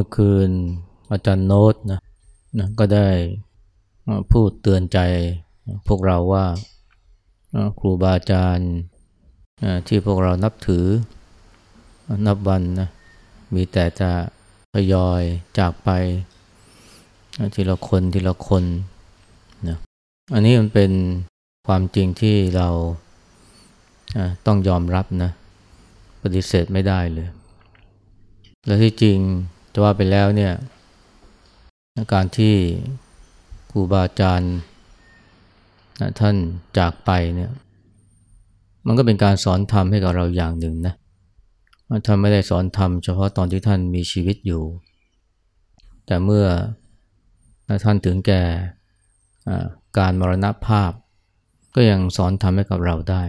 เมื่อคืนอาจารย์โน้ตนะนะก็ได้พูดเตือนใจพวกเราว่าครูบาอาจารย์ที่พวกเรานับถือนับวันนะมีแต่จะทยอยจากไปทีละคนทีละคนนะอันนี้มันเป็นความจริงที่เราต้องยอมรับนะปฏิเสธไม่ได้เลย และที่จริง จะว่าไปแล้วเนี่ยการที่ครูบาอาจารย์ท่านจากไปเนี่ยมันก็เป็นการสอนธรรมให้กับเราอย่างหนึ่งนะท่านไม่ได้สอนธรรมเฉพาะตอนที่ท่านมีชีวิตอยู่ แต่เมื่อท่านถึงแก่การมรณภาพ ก็ยังสอนธรรมให้กับเราได้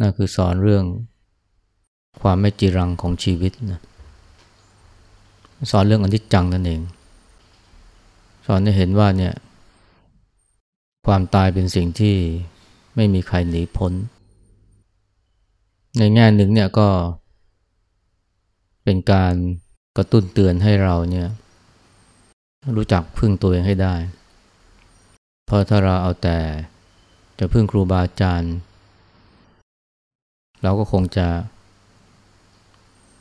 นั่นคือสอนเรื่องความไม่จีรังของชีวิตนะ สอนเรื่องอนิจจังนั่นเอง สอนให้เห็นว่าเนี่ย ความตายเป็นสิ่งที่ไม่มีใครหนีพ้น ในแง่หนึ่งเนี่ยก็ เป็นการกระตุ้นเตือนให้เราเนี่ย รู้จักพึ่งตัวเองให้ได้ เพราะถ้าเราเอาแต่จะพึ่งครูบาอาจารย์ เราก็คงจะ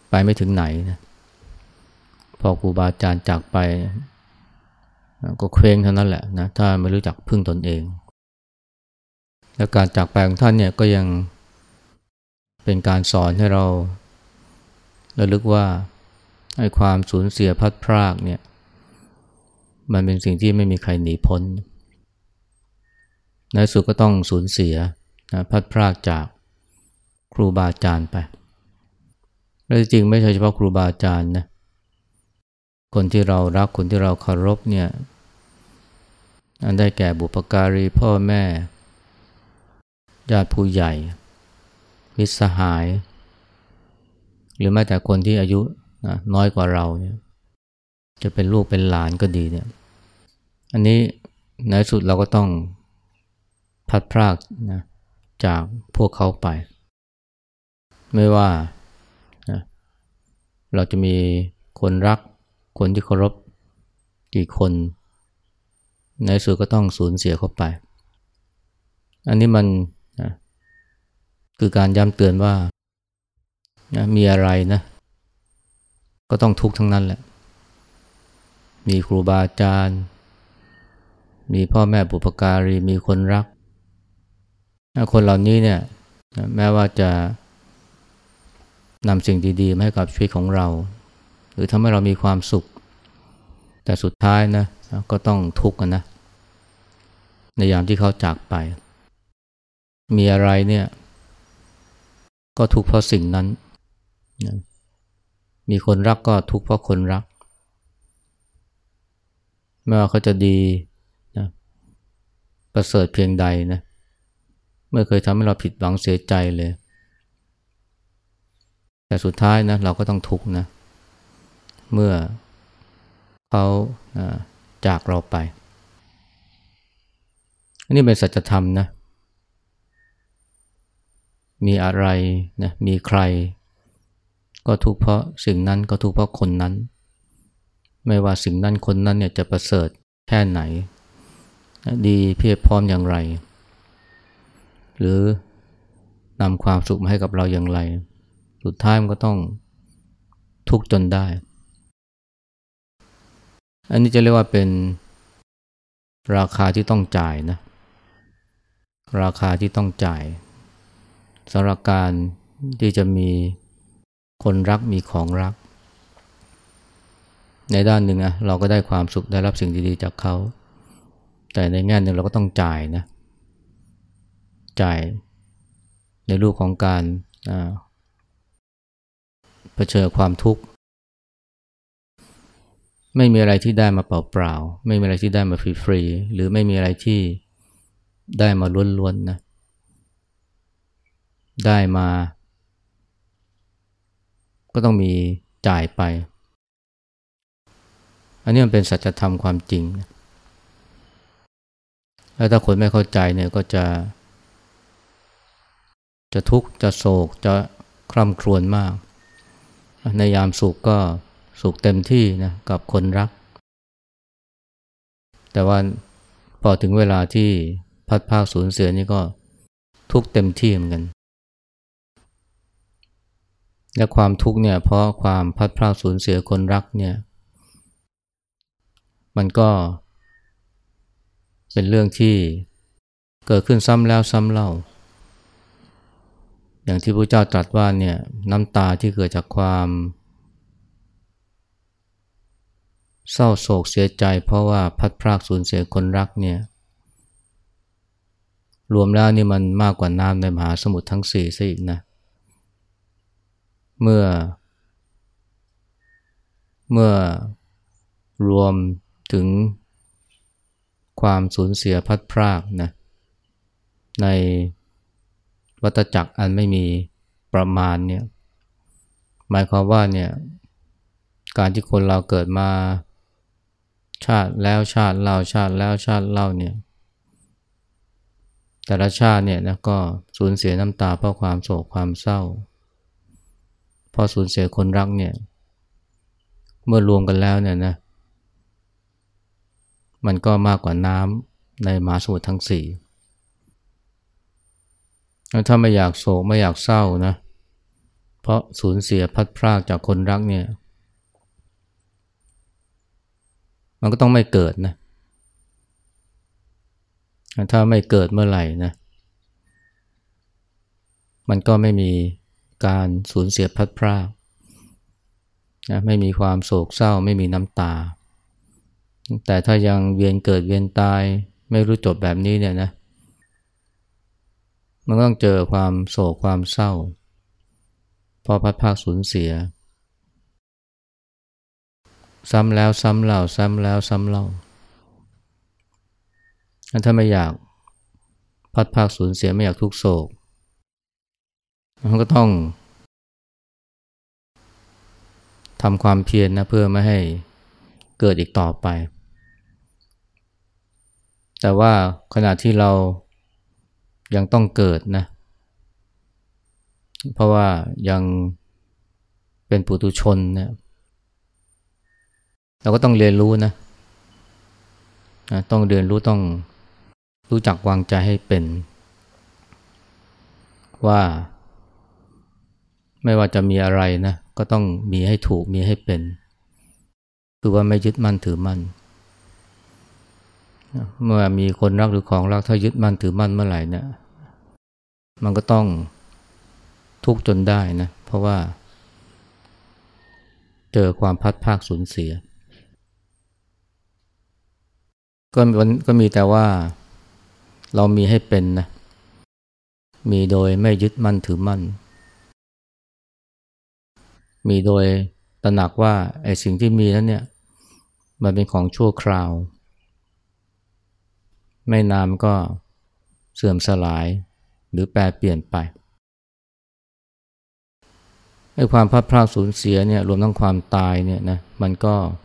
ไปไม่ถึงไหนนะ อครูบาอาจารย์จากไป ก็เคว้งเท่านั้นแหละนะถ้าไม่รู้จักพึ่งตนเอง และการจากไปของท่านเนี่ยก็ยังเป็นการสอนให้เราระลึกว่าไอ้ความสูญเสียพัดพรากเนี่ยมันเป็นสิ่งที่ไม่มีใครหนีพ้นในสุดก็ต้องสูญเสียนะพัดพรากจากครูบาอาจารย์ไป และจริงไม่ใช่เฉพาะครูบาอาจารย์นะ คนที่เรารักคนที่เราเคารพเนี่ย อันได้แก่บุปการีพ่อแม่ ญาติผู้ใหญ่ มิตรสหาย หรือแม้แต่คนที่อายุน้อยกว่าเราเนี่ย จะเป็นลูกเป็นหลานก็ดีเนี่ย อันนี้ในสุดเราก็ต้องพัดพรากนะจากพวกเขาไป ไม่ว่านะเราจะมีคนรัก คนที่เคารพกี่คน ในสุดก็ต้องสูญเสียเข้าไป อันนี้มันนะคือการย้ำเตือนว่านะมีอะไรนะ ก็ต้องทุกข์ทั้งนั้นแหละ มีครูบาอาจารย์ มีพ่อแม่บุปการี มีคนรัก คนเหล่านี้เนี่ยแม้ว่าจะนำสิ่งดีๆมาให้กับชีวิตของเรา หรือทำให้เรามีความสุข แต่สุดท้ายนะก็ต้องทุกข์กันนะ ในยามที่เขาจากไป มีอะไรเนี่ย ก็ทุกข์เพราะสิ่งนั้นนะมีคนรักก็ทุกข์เพราะคนรัก ไม่ว่าเขาจะดีนะประเสริฐเพียงใดนะไม่เคยทำให้เราผิดหวังเสียใจเลย แต่สุดท้ายนะเราก็ต้องทุกข์นะ เมื่อเขาจากเราไป อันนี้เป็นสัจธรรมนะ มีอะไรนะ มีใคร ก็ทุกเพราะสิ่งนั้นก็ทุกเพราะคนนั้น ไม่ว่าสิ่งนั้นคนนั้นเนี่ยจะประเสริฐแค่ไหน ดีเพียบพร้อมอย่างไร หรือนำความสุขมาให้กับเราอย่างไร สุดท้ายมันก็ต้องทุกจนได้ อันนี้จะเรียกว่าเป็นราคาที่ต้องจ่ายนะ ราคาที่ต้องจ่ายสำหรับการที่จะมีคนรักมีของรัก ในด้านหนึ่งอะเราก็ได้ความสุขได้รับสิ่งดีๆจากเขา แต่ในแง่หนึ่งเราก็ต้องจ่ายนะ จ่ายในรูปของการเผชิญความทุกข์ ไม่มีอะไรที่ได้มาเปล่าๆ ไม่มีอะไรที่ได้มาฟรีๆ หรือไม่มีอะไรที่ได้มาล้วนๆนะ ได้มา ก็ต้องมีจ่ายไป อันนี้มันเป็นสัจธรรมความจริง แล้วถ้าคนไม่เข้าใจเนี่ยก็จะ จะทุกข์ จะโศก จะคร่ำครวญมาก ในยามสุขก็ สุขเต็มที่นะกับคนรัก แต่ว่าพอถึงเวลาที่พัดภาคสูญเสียนี่ก็ทุกเต็มที่เหมือนกัน และความทุกข์เนี่ยเพราะความพัดพลาดสูญเสียคนรักเนี่ย มันก็เป็นเรื่องที่เกิดขึ้นซ้ำแล้วซ้ำเล่า อย่างที่พระเจ้าตรัสว่าเนี่ยน้ำตาที่เกิดจากความ เศร้าโศกเสียใจ เพราะว่าพัดพรากสูญเสียคนรักเนี่ยรวมแล้วนี่มันมากกว่าน้ำในมหาสมุทรทั้งสี่ซะอีกนะ เมื่อ เมื่อรวมถึงความสูญเสียพัดพรากนะในวัฏจักรอันไม่มีประมาณเนี่ยหมายความว่าเนี่ยการที่คนเราเกิดมา ชาติแล้วชาติเล่าชาติแล้วชาติเล่าเนี่ยแต่ละชาติเนี่ยนะก็สูญเสียน้ำตาเพราะความโศกความเศร้า พอสูญเสียคนรักเนี่ย เมื่อรวมกันแล้วเนี่ยนะ มันก็มากกว่าน้ำในมหาสมุทรทั้งสี่ถ้าไม่อยากโศกไม่อยากเศร้านะ เพราะสูญเสียพัดพรากจากคนรักเนี่ย มันก็ต้องไม่เกิดนะ ถ้าไม่เกิดเมื่อไหร่นะ มันก็ไม่มีการสูญเสียพัดพรากนะไม่มีความโศกเศร้าไม่มีน้ำตา แต่ถ้ายังเวียนเกิดเวียนตายไม่รู้จบแบบนี้เนี่ยนะมันต้องเจอความโศกความเศร้า พอพัดพากสูญเสีย ซ้ำแล้วซ้ำเล่าซ้ำแล้วซ้ำเล่า ถ้าไม่อยากพัดภาคสูญเสียไม่อยากทุกโศก มันก็ต้องทำความเพียรนนะเพื่อไม่ให้เกิดอีกต่อไป แต่ว่าขณะที่เรายังต้องเกิดนะ เพราะว่ายังเป็นปุถุชนเนะ เราก็ต้องเรียนรู้นะ ต้องเรียนรู้ต้องรู้จักวางใจให้เป็น ว่า ไม่ว่าจะมีอะไรนะ ก็ต้องมีให้ถูกมีให้เป็น คือว่าไม่ยึดมั่นถือมั่นเมื่อมีคนรักหรือของรักถ้ายึดมั่นถือมั่นเมื่อไหร่เนี่ยมันก็ต้องทุกข์จนได้นะ เพราะว่า เจอความพัดภาคสูญเสีย ก็มันก็มีแต่ว่าเรามีให้เป็นนะ มีโดยไม่ยึดมั่นถือมั่น มีโดยตระหนักว่าไอ้สิ่งที่มีนั้นเนี่ย มันเป็นของชั่วคราว ไม่นานก็เสื่อมสลายหรือแปรเปลี่ยนไปไอ้ความพัดพลาดสูญเสียเนี่ยรวมทั้งความตายเนี่ยนะมันก็เ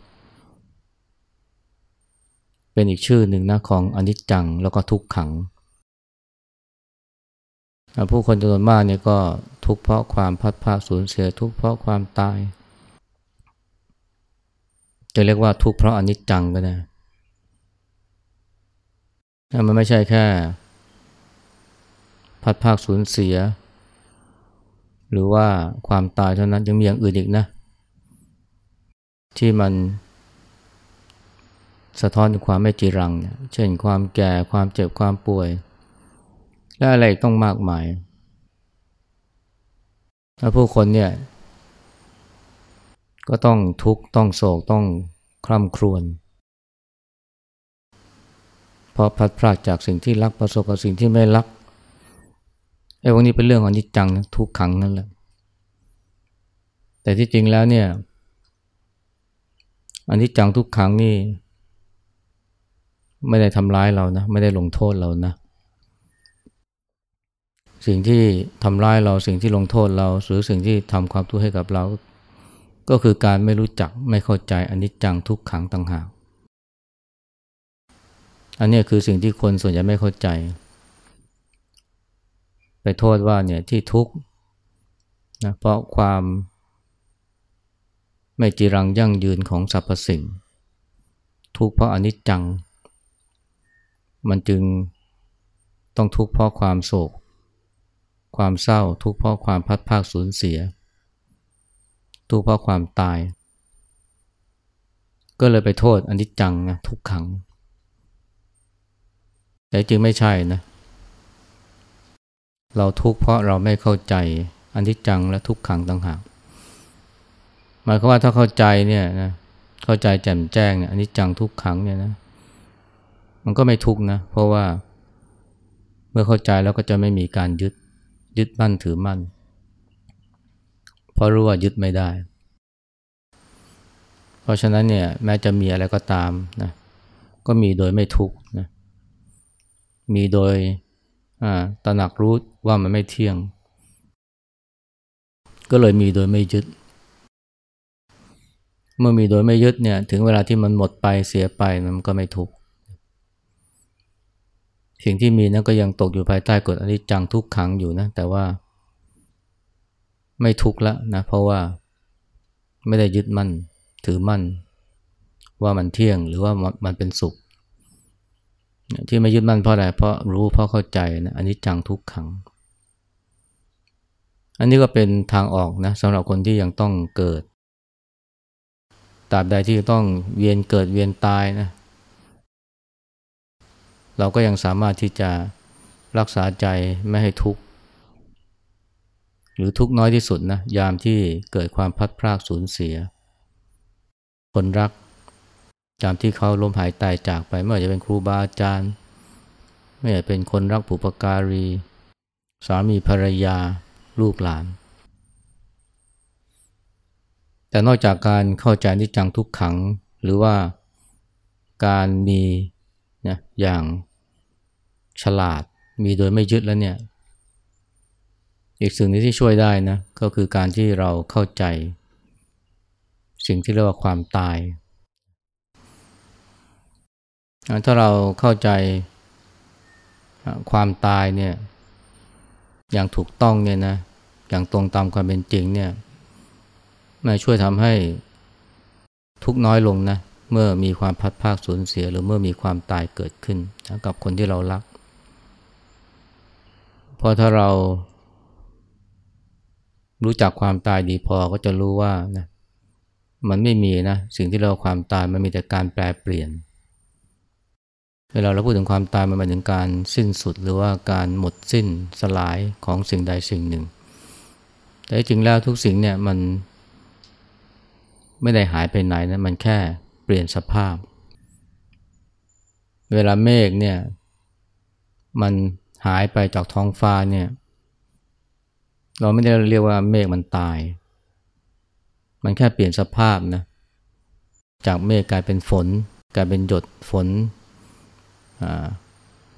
เป็นอีกชื่อหนึ่งนะของอนิจจังแล้วก็ทุกขัง ผู้คนจำนวนมากเนี่ยก็ทุกเพราะความพัดพาสูญเสียทุกเพราะความตาย จะเรียกว่าทุกเพราะอนิจจังก็ได้มันไม่ใช่แค่ พัดภาคสูญเสีย หรือว่าความตายเท่านั้นยังมีอย่างอื่นอีกนะ ที่มัน สะท้อนถึงความไม่จีรังเนี่ยเช่นความแก่ความเจ็บความป่วย และอะไรต้องมากมายถ้าผู้คนเนี่ย ก็ต้องทุกข์ต้องโศกต้องคร่ำครวญเพราะพัดพลาดจากสิ่งที่รักประสบกับสิ่งที่ไม่รักไอ้พวกนี้เป็นเรื่องของนิจจังทุกขังนั่นแหละ แต่ที่จริงแล้วเนี่ยอันนี้จังทุกขังนี่ ไม่ได้ทำร้ายเรานะ ไม่ได้ลงโทษเรานะ สิ่งที่ทำร้ายเราสิ่งที่ลงโทษเรา หรือสิ่งที่ทำความทุกข์ให้กับเรา ก็คือการไม่รู้จักไม่เข้าใจอนนี้จังทุกขังต่างหากอันนี้คือสิ่งที่คนส่วนใหญ่ไม่เข้าใจ ไปโทษว่าเนี่ยที่ทุกข์นะเพราะความไม่จีรังยั่งยืนของสรรพสิ่ง ทุกข์เพราะอนิจจัง มันจึงต้องทุกข์เพราะความโศก ความเศร้าทุกข์เพราะความพัดภาคสูญเสีย ทุกข์เพราะความตาย ก็เลยไปโทษอนิจจังนะทุกขัง แต่จริงไม่ใช่นะ เราทุกข์เพราะเราไม่เข้าใจอนิจจังและทุกขังต่างหากหมายความว่าถ้าเข้าใจเนี่ยนะเข้าใจแจ่มแจ้งเนี่ยอนิจจังทุกขังเนี่ยนะ มันก็ไม่ทุกนะ เพราะว่าเมื่อเข้าใจแล้วก็จะไม่มีการยึดยึดมั่นถือมั่น เพราะรู้ว่ายึดไม่ได้ เพราะฉะนั้นเนี่ยแม้จะมีอะไรก็ตามนะก็มีโดยไม่ทุกนะมีโดยตระหนักรู้ว่ามันไม่เที่ยง ก็เลยมีโดยไม่ยึด เมื่อมีโดยไม่ยึดเนี่ยถึงเวลาที่มันหมดไปเสียไปมันก็ไม่ทุกข์ สิ่งที่มีนั้นก็ยังตกอยู่ภายใต้กฎอนิจจังทุกขังอยู่นะ แต่ว่า ไม่ทุกข์ละนะ เพราะว่าไม่ได้ยึดมั่น ถือมั่น ว่ามันเที่ยงหรือว่ามันเป็นสุข ที่ไม่ยึดมั่นเพราะอะไรเพราะรู้เพราะเข้าใจนะอันนี้จังทุกขัง อันนี้ก็เป็นทางออกนะสำหรับคนที่ยังต้องเกิดตราบใดที่ต้องเวียนเกิดเวียนตายนะ เราก็ยังสามารถที่จะรักษาใจไม่ให้ทุกข์หรือทุกข์น้อยที่สุดนะยามที่เกิดความพัดพรากสูญเสีย คนรักยามที่เขาล้มหายตายจากไปไม่ว่าจะเป็นครูบาอาจารย์ ไม่ว่าจะเป็นคนรักผูปการี สามีภรรยาลูกหลาน แต่นอกจากการเข้าใจนิจังทุกขัง หรือว่าการมีนะอย่าง ฉลาดมีโดยไม่ยึดแล้วเนี่ย อีกสิ่งนี้ที่ช่วยได้นะ ก็คือการที่เราเข้าใจ สิ่งที่เรียกว่าความตาย ถ้าเราเข้าใจความตายเนี่ยอย่างถูกต้องเนี่ยนะอย่างตรงตามความเป็นจริงเนี่ยมันช่วยทำให้ทุกน้อยลงนะเมื่อมีความพัดภาคสูญเสีย หรือเมื่อมีความตายเกิดขึ้นกับคนที่เรารัก พราะถ้าเรา รู้จักความตายดีพอก็จะรู้ว่านะมันไม่มีนะสิ่งที่เราความตายมันมีแต่การแปลเปลี่ยน เวลาเราพูดถึงความตายมันหมายถึงการสิ้นสุดหรือว่าการหมดสิ้นสลายของสิ่งใดสิ่งหนึ่ง แต่จริงแล้วทุกสิ่งเนี่ยมันไม่ได้หายไปไหนนะมันแค่เปลี่ยนสภาพ เวลาเมฆเนี่ยมัน หายไปจากท้องฟ้าเนี่ย เราไม่ได้เรียกว่าเมฆมันตาย มันแค่เปลี่ยนสภาพนะ จากเมฆกลายเป็นฝน กลายเป็นหยดฝน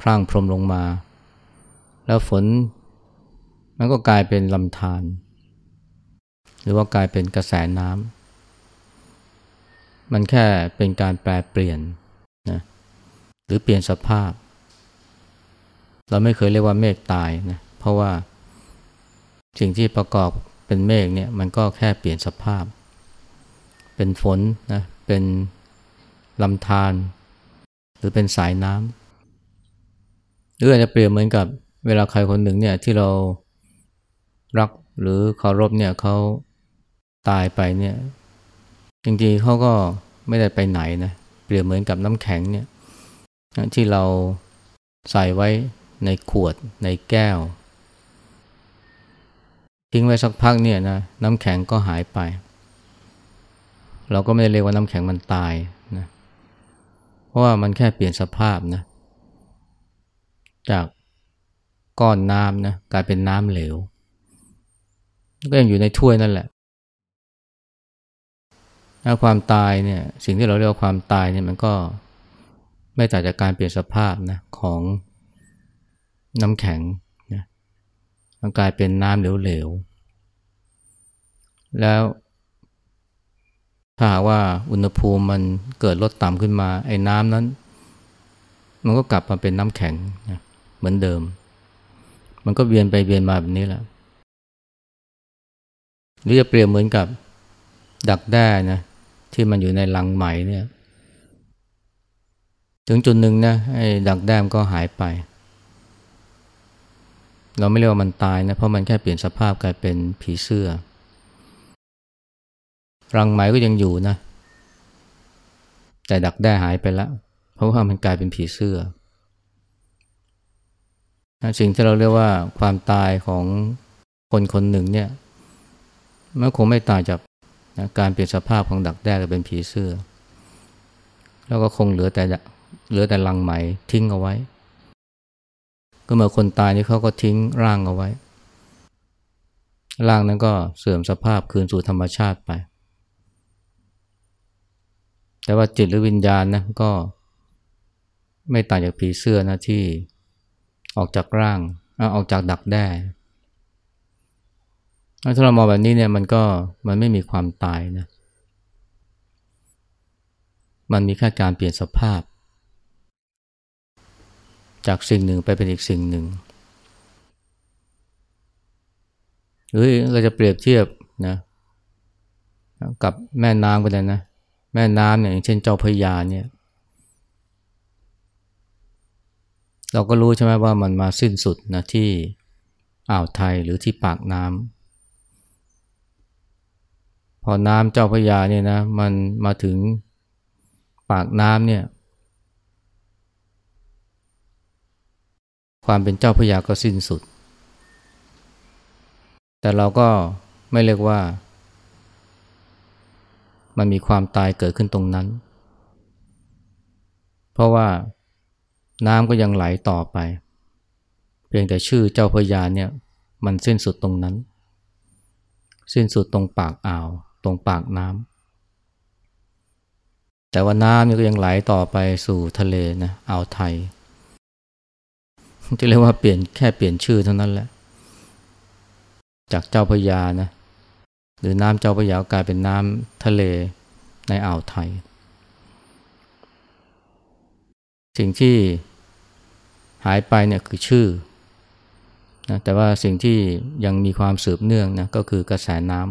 พร่างพรมลงมา แล้วฝนมันก็กลายเป็นลำธารหรือว่ากลายเป็นกระแสน้ำมันแค่เป็นการแปลเปลี่ยนนะหรือเปลี่ยนสภาพ เราไม่เคยเรียกว่าเมฆตายนะเพราะว่าสิ่งที่ประกอบเป็นเมฆเนี่ยมันก็แค่เปลี่ยนสภาพ เป็นฝนนะเป็นลำธารหรือเป็นสายน้ำหรืออาจจะเปรียบเหมือนกับเวลาใครคนหนึ่งเนี่ยที่เรารักหรือเคารพเนี่ยเขาตายไปเนี่ยจริงๆเขาก็ไม่ได้ไปไหนนะเปรียบเหมือนกับน้ำแข็งเนี่ยที่เราใส่ไว้ ในขวด ในแก้ว ทิ้งไว้สักพักเนี่ยนะน้ำแข็งก็หายไป เราก็ไม่ได้เรียกว่าน้ำแข็งมันตายนะเพราะว่ามันแค่เปลี่ยนสภาพนะจากก้อนน้ำนะกลายเป็นน้ำเหลว ก็ยังอยู่ในถ้วยนั่นแหละถ้าความตายเนี่ยสิ่งที่เราเรียกว่าความตายเนี่ยมันก็ไม่ต่างจากการเปลี่ยนสภาพนะของ น้ำแข็งนะมันกลายเป็นน้ำเหลวๆ แล้วถ้าหากว่าอุณหภูมิมันเกิดลดต่ำขึ้นมา ไอ้น้ำนั้น มันก็กลับมาเป็นน้ำแข็งนะเหมือนเดิม มันก็เวียนไปเวียนมาแบบนี้แหละหรือจะเปรียบเหมือนกับดักแด้นะที่มันอยู่ในลังไหมเนี่ย ถึงจุดหนึ่งนะไอ้ดักแด้มก็หายไป เราไม่เรียกว่ามันตายนะเพราะมันแค่เปลี่ยนสภาพกลายเป็นผีเสื้อ รังไหมก็ยังอยู่นะ แต่ดักแด้หายไปแล้ว เพราะว่ามันกลายเป็นผีเสื้อสิ่งที่เราเรียกว่าความตายของคนคนหนึ่งเนี่ยมันคงไม่ต่างจากนะการเปลี่ยนสภาพของดักแด้เป็นผีเสื้อ แล้วก็คงเหลือแต่เหลือแต่ลังไหมทิ้งเอาไว้ ก็เมื่อคนตายนี่เขาก็ทิ้งร่างเอาไว้ ร่างนั้นก็เสื่อมสภาพคืนสู่ธรรมชาติไป แต่ว่าจิตหรือวิญญาณนะก็ไม่ต่างจากผีเสื้อนะที่ออกจากร่างออกจากดักแด้ถ้าเรามองแบบนี้เนี่ยมันก็มันไม่มีความตายนะ มันมีแค่การเปลี่ยนสภาพ จากสิ่งหนึ่งไปเป็นอีกสิ่งหนึ่ง หรือเราจะเปรียบเทียบนะกับแม่น้ำก็ได้นะ แม่น้ำเนี่ยอย่างเช่นเจ้าพยาเนี่ย เราก็รู้ใช่ไหมว่ามันมาสิ้นสุดนะที่อ่าวไทยหรือที่ปากน้ำพอน้ำเจ้าพยาเนี่ยนะมันมาถึงปากน้ำเนี่ย ความเป็นเจ้าพยาก็สิ้นสุด แต่เราก็ไม่เรียกว่า มันมีความตายเกิดขึ้นตรงนั้น เพราะว่าน้ำก็ยังไหลต่อไป เพียงแต่ชื่อเจ้าพยาเนี่ยมันสิ้นสุดตรงนั้น สิ้นสุดตรงปากอ่าว ตรงปากน้ำแต่ว่าน้ำนี่ก็ยังไหลต่อไปสู่ทะเลนะอ่าวไทย จะเรียกว่าเปลี่ยนแค่เปลี่ยนชื่อเท่านั้นแหละ จากเจ้าพยานะ หรือน้ำเจ้าพยากลายเป็นน้ำทะเลในอ่าวไทย สิ่งที่หายไปเนี่ยคือชื่อนะแต่ว่าสิ่งที่ยังมีความสืบเนื่องนะก็คือกระแสน้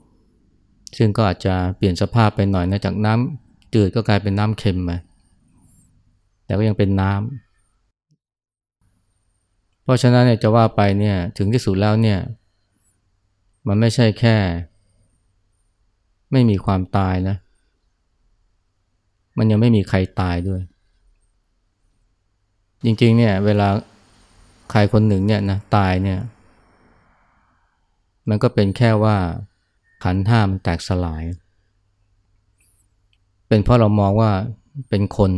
ำซึ่งก็อาจจะเปลี่ยนสภาพไปหน่อยนะจากน้ำจืดก็กลายเป็นน้ำเค็มมาแต่ก็ยังเป็นน้ำ เพราะฉะนั้นเนี่ยจะว่าไปเนี่ยถึงที่สุดแล้วเนี่ย มันไม่ใช่แค่ ไม่มีความตายนะ มันยังไม่มีใครตายด้วย จริงๆเนี่ย เวลาใครคนหนึ่งเนี่ยนะตายเนี่ย มันก็เป็นแค่ว่าขันห้ามันแตกสลาย เป็นเพราะเรามองว่าเป็นคน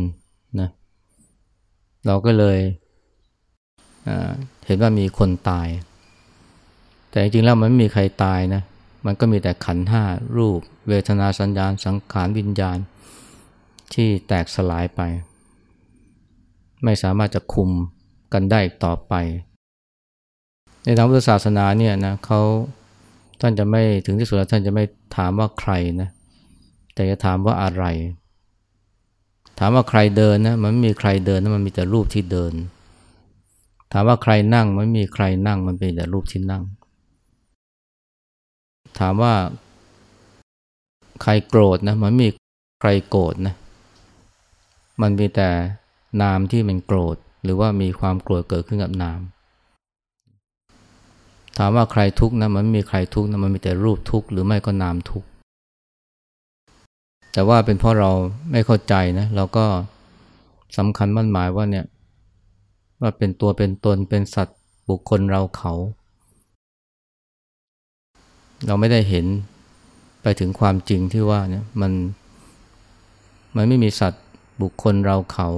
นะ เราก็เลย เห็นว่ามีคนตาย แต่จริงๆแล้วมันไม่มีใครตายนะ มันก็มีแต่ขันห้ารูป เวทนาสัญญาณ สังขารวิญญาณ ที่แตกสลายไป ไม่สามารถจะคุมกันได้อีกต่อไป ในทางพุทธศาสนาเนี่ยนะเขาท่านจะไม่ถึงที่สุดแล้วท่านจะไม่ถามว่าใครนะแต่จะถามว่าอะไร ถามว่าใครเดินนะมันไม่มีใครเดินนะมันมีแต่รูปที่เดิน ถามว่าใครนั่งมันไม่มีใครนั่งมันเป็นแต่รูปที่นั่ง ถามว่า ใครโกรธนะ มันมีใครโกรธนะ มันมีแต่นามที่มันโกรธ หรือว่ามีความโกรธเกิดขึ้นกับนาม ถามว่าใครทุกข์นะมันม่มีใครทุกข์นะมันมีแต่รูปทุกข์หรือไม่ก็นามทุกข์แต่ว่าเป็นเพราะเราไม่เข้าใจนะเราก็สำคัญมั่นหมายว่าเนี่ย ว่าเป็นตัวเป็นตนเป็นสัตว์บุคคลเราเขา เราไม่ได้เห็นไปถึงความจริงที่ว่าเนี่ยมันมันไม่มีสัตว์บุคคลเราเขา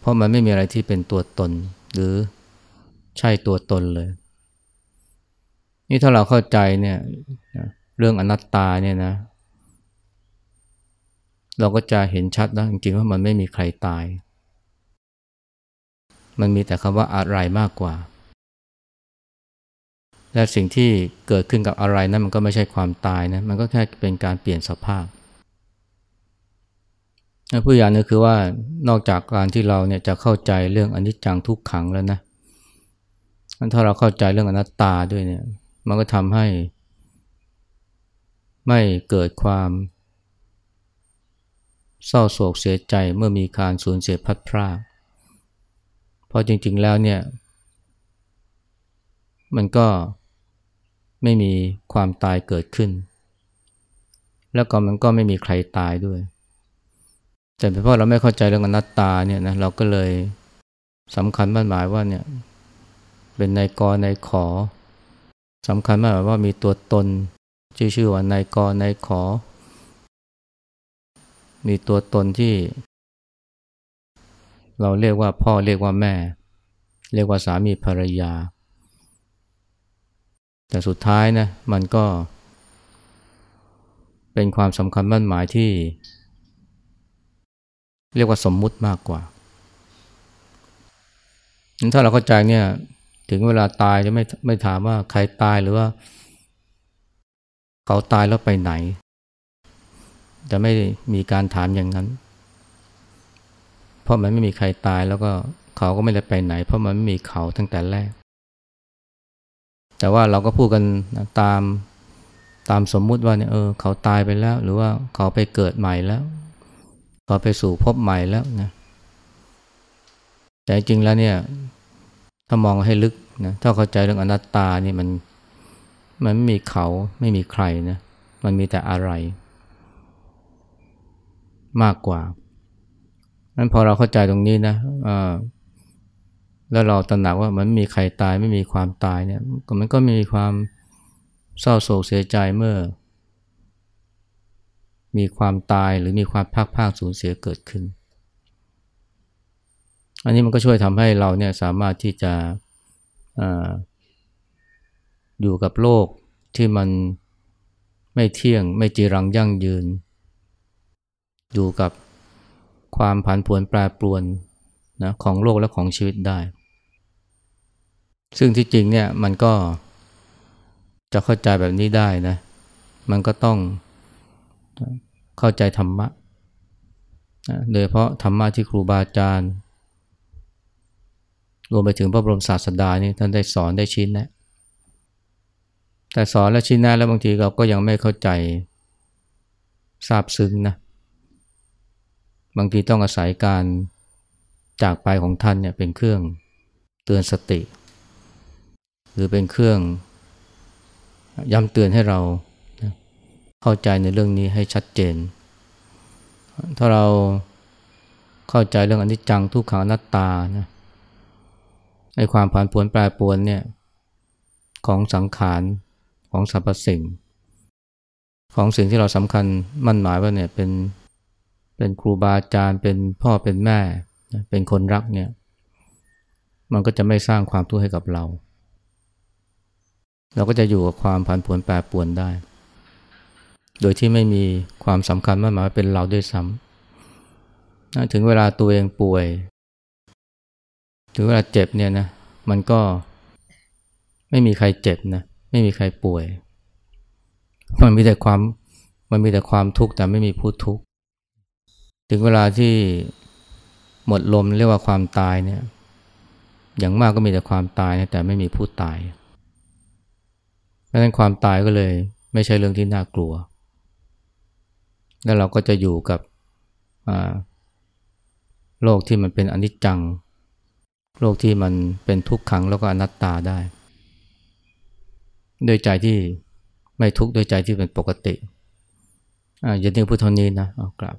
เพราะมันไม่มีอะไรที่เป็นตัวตน หรือใช่ตัวตนเลย นี่ถ้าเราเข้าใจเนี่ยเรื่องอนัตตาเนี่ยนะ เราก็จะเห็นชัดนะจริงๆว่ามันไม่มีใครตาย มันมีแต่คำว่าอะไรมากกว่า และสิ่งที่เกิดขึ้นกับอะไรนั้นมันก็ไม่ใช่ความตายนะ มันก็แค่เป็นการเปลี่ยนสภาพผู้อย่างนึงคือว่านอกจากการที่เราเนี่ยจะเข้าใจเรื่องอนิจจังทุกขังแล้วนะถ้าเราเข้าใจเรื่องอนัตตาด้วยเนี่ย มันก็ทำให้ ไม่เกิดความ เศร้าโศกเสียใจเมื่อมีการสูญเสียพัดพราก เพราะจริง ๆ แล้วเนี่ย มันก็ไม่มีความตายเกิดขึ้น แล้วก็มันก็ไม่มีใครตายด้วย แต่เพราะเราไม่เข้าใจเรื่องอนัตตาเนี่ยนะเราก็เลยสำคัญมั่นหมายว่าเนี่ยเป็นนายกนายขอสำคัญมากว่ามีตัวตน ชื่อชื่อว่านายกรนายขอ มีตัวตนที่ เราเรียกว่าพ่อเรียกว่าแม่ เรียกว่าสามีภรรยา แต่สุดท้ายนะมันก็ เป็นความสำคัญมั่นหมายที่ เรียกว่าสมมุติมากกว่าถ้าเราเข้าใจเนี่ยถึงเวลาตายจะไม่ไม่ถามว่าใครตายหรือว่า เขาตายแล้วไปไหน จะไม่มีการถามอย่างนั้น ราะมันไม่มีใครตายแล้วก็เขาก็ไม่ได้ไปไหน เพราะมันไม่มีเขาตั้งแต่แรก แต่ว่าเราก็พูดกันตามตามสมมุติว่าเนี่ยเออเขาตายไปแล้ว หรือว่าเขาไปเกิดใหม่แล้ว เขาไปสู่พบใหม่แล้วนะแต่จริงแล้วเนี่ย ถ้ามองให้ลึกนะถ้าเข้าใจเรื่องอนัตตานี่มันมันไม่มีเขาไม่มีใครนะมันมีแต่อะไร มากกว่า นั้นพอเราเข้าใจตรงนี้นะแล้วเราตระหนักว่ามันไม่มีใครตายไม่มีความตายเนี่ยมันก็มีความเศร้าโศกเสียใจเมื่อ มีความตายหรือมีความภาคภาคสูญเสียเกิดขึ้น อันนี้มันก็ช่วยทำให้เราเนี่ยสามารถที่จะออยู่กับโลกที่มันไม่เที่ยงไม่จีรังยั่งยืน อยู่กับ ความผันผวนแปรปรวนนะของโลกและของชีวิตได้ ซึ่งที่จริงเนี่ยมันก็จะเข้าใจแบบนี้ได้นะ มันก็ต้องเข้าใจธรรมะโดยเพราะธรรมะที่ครูบาอาจารย์รวมไปถึงพระบรมศาสดานี่ท่านได้สอนได้ชี้แนะ แต่สอนและชี้แนะแล้วบางทีเราก็ยังไม่เข้าใจทราบซึ้งนะ บางทีต้องอาศัยการจากไปของท่านเนี่ยเป็นเครื่องเตือนสติ หรือเป็นเครื่องย้ำเตือนให้เราเข้าใจในเรื่องนี้ให้ชัดเจน ถ้าเราเข้าใจเรื่องอนิจจังทุกขังอนัตตานะไอความผันผวนแปรปรวนเนี่ยของสังขารของสรรพสิ่ง ของสิ่งที่เราสำคัญมั่นหมายว่าเนี่ยเป็น เป็นครูบาอาจารย์เป็นพ่อเป็นแม่ เป็นคนรักเนี่ยมันก็จะไม่สร้างความทุกข์ให้กับเรา เราก็จะอยู่กับความผันผวนแปรปรวนได้ โดยที่ไม่มีความสำคัญมั่นหมายว่าเป็นเราด้วยซ้ำถึงเวลาตัวเองป่วย ถึงเวลาเจ็บเนี่ยนะมันก็ไม่มีใครเจ็บนะไม่มีใครป่วย มันมีแต่ความมันมีแต่ความทุกข์แต่ไม่มีผู้ทุกข์ ถึงเวลาที่หมดลมเรียกว่าความตายเนี่ย อย่างมากก็มีแต่ความตายนะแต่ไม่มีผู้ตายดังนั้นความตายก็เลย ไม่ใช่เรื่องที่น่ากลัว แล้วเราก็จะอยู่กับโลกที่มันเป็นอนิจจัง โลกที่มันเป็นทุกขังแล้วก็อนัตตาได้ด้วยใจที่ไม่ทุกข์ด้วยใจที่เป็นปกติ อ่าอย่าเรียกพุทธนี้นะเอากลับ